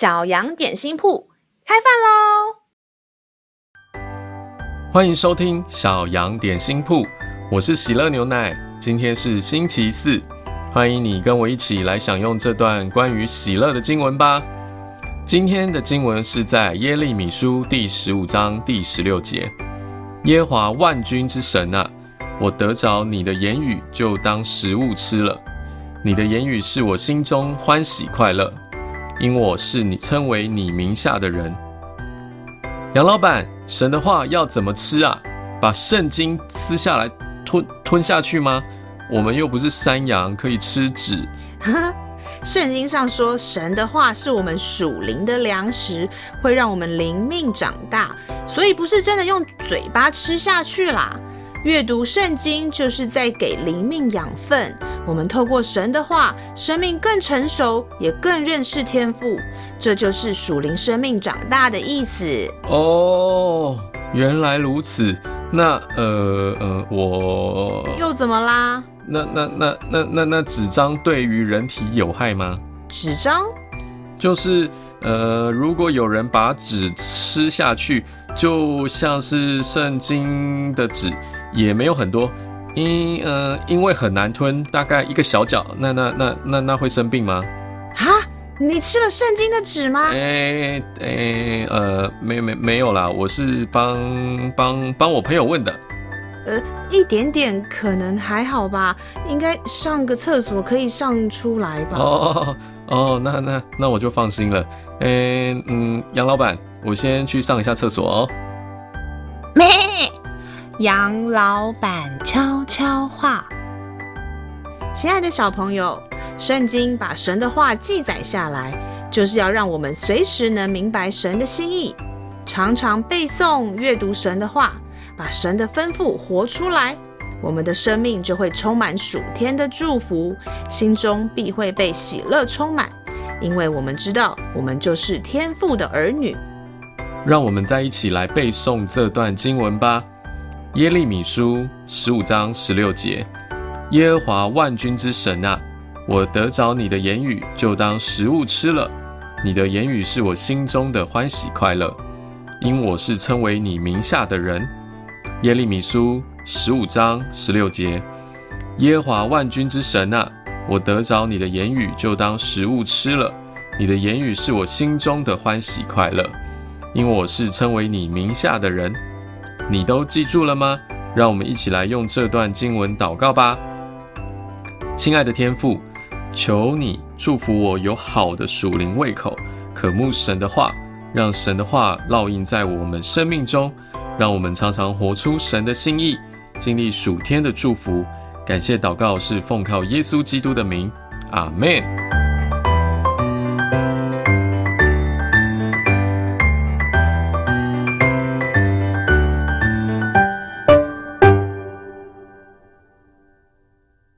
小羊点心铺开饭喽！欢迎收听小羊点心铺，我是喜乐牛奶。今天是星期四，欢迎你跟我一起来享用这段关于喜乐的经文吧。今天的经文是在耶利米书第十五章第十六节：耶和华万军之神啊，我得着你的言语，就当食物吃了。你的言语是我心中欢喜快乐，因我是你称为你名下的人。杨老板，神的话要怎么吃啊？把圣经撕下来吞吞下去吗？我们又不是山羊，可以吃纸。圣经上说，神的话是我们属灵的粮食，会让我们灵命长大，所以不是真的用嘴巴吃下去啦。阅读圣经就是在给灵命养分。我们透过神的话，生命更成熟，也更认识天赋。这就是属灵生命长大的意思。哦，原来如此。那呃呃，我又怎么啦？那那那那那那纸张对于人体有害吗？纸张？就是呃，如果有人把纸吃下去，就像是圣经的纸，也没有很多。因呃，因为很难吞，大概一个小角，那那那那那会生病吗？啊，你吃了圣经的纸吗？哎哎、欸欸、呃，没没没有啦，我是帮帮帮我朋友问的。呃，一点点可能还好吧，应该上个厕所可以上出来吧？哦哦哦，那那那我就放心了。哎、欸、嗯，杨老板，我先去上一下厕所哦。杨老板悄悄话，亲爱的小朋友，圣经把神的话记载下来，就是要让我们随时能明白神的心意，常常背诵、阅读神的话，把神的吩咐活出来，我们的生命就会充满属天的祝福，心中必会被喜乐充满，因为我们知道，我们就是天父的儿女。让我们再一起来背诵这段经文吧。耶利米书十五章十六节：耶和华万军之神啊，我得着你的言语，就当食物吃了。你的言语是我心中的欢喜快乐，因我是称为你名下的人。耶利米书十五章十六节：耶和华万军之神啊，我得着你的言语，就当食物吃了。你的言语是我心中的欢喜快乐，因我是称为你名下的人。你都记住了吗？让我们一起来用这段经文祷告吧。亲爱的天父，求你祝福我有好的属灵胃口，渴慕神的话，让神的话烙印在我们生命中，让我们常常活出神的心意，经历属天的祝福。感谢祷告是奉靠耶稣基督的名，阿门。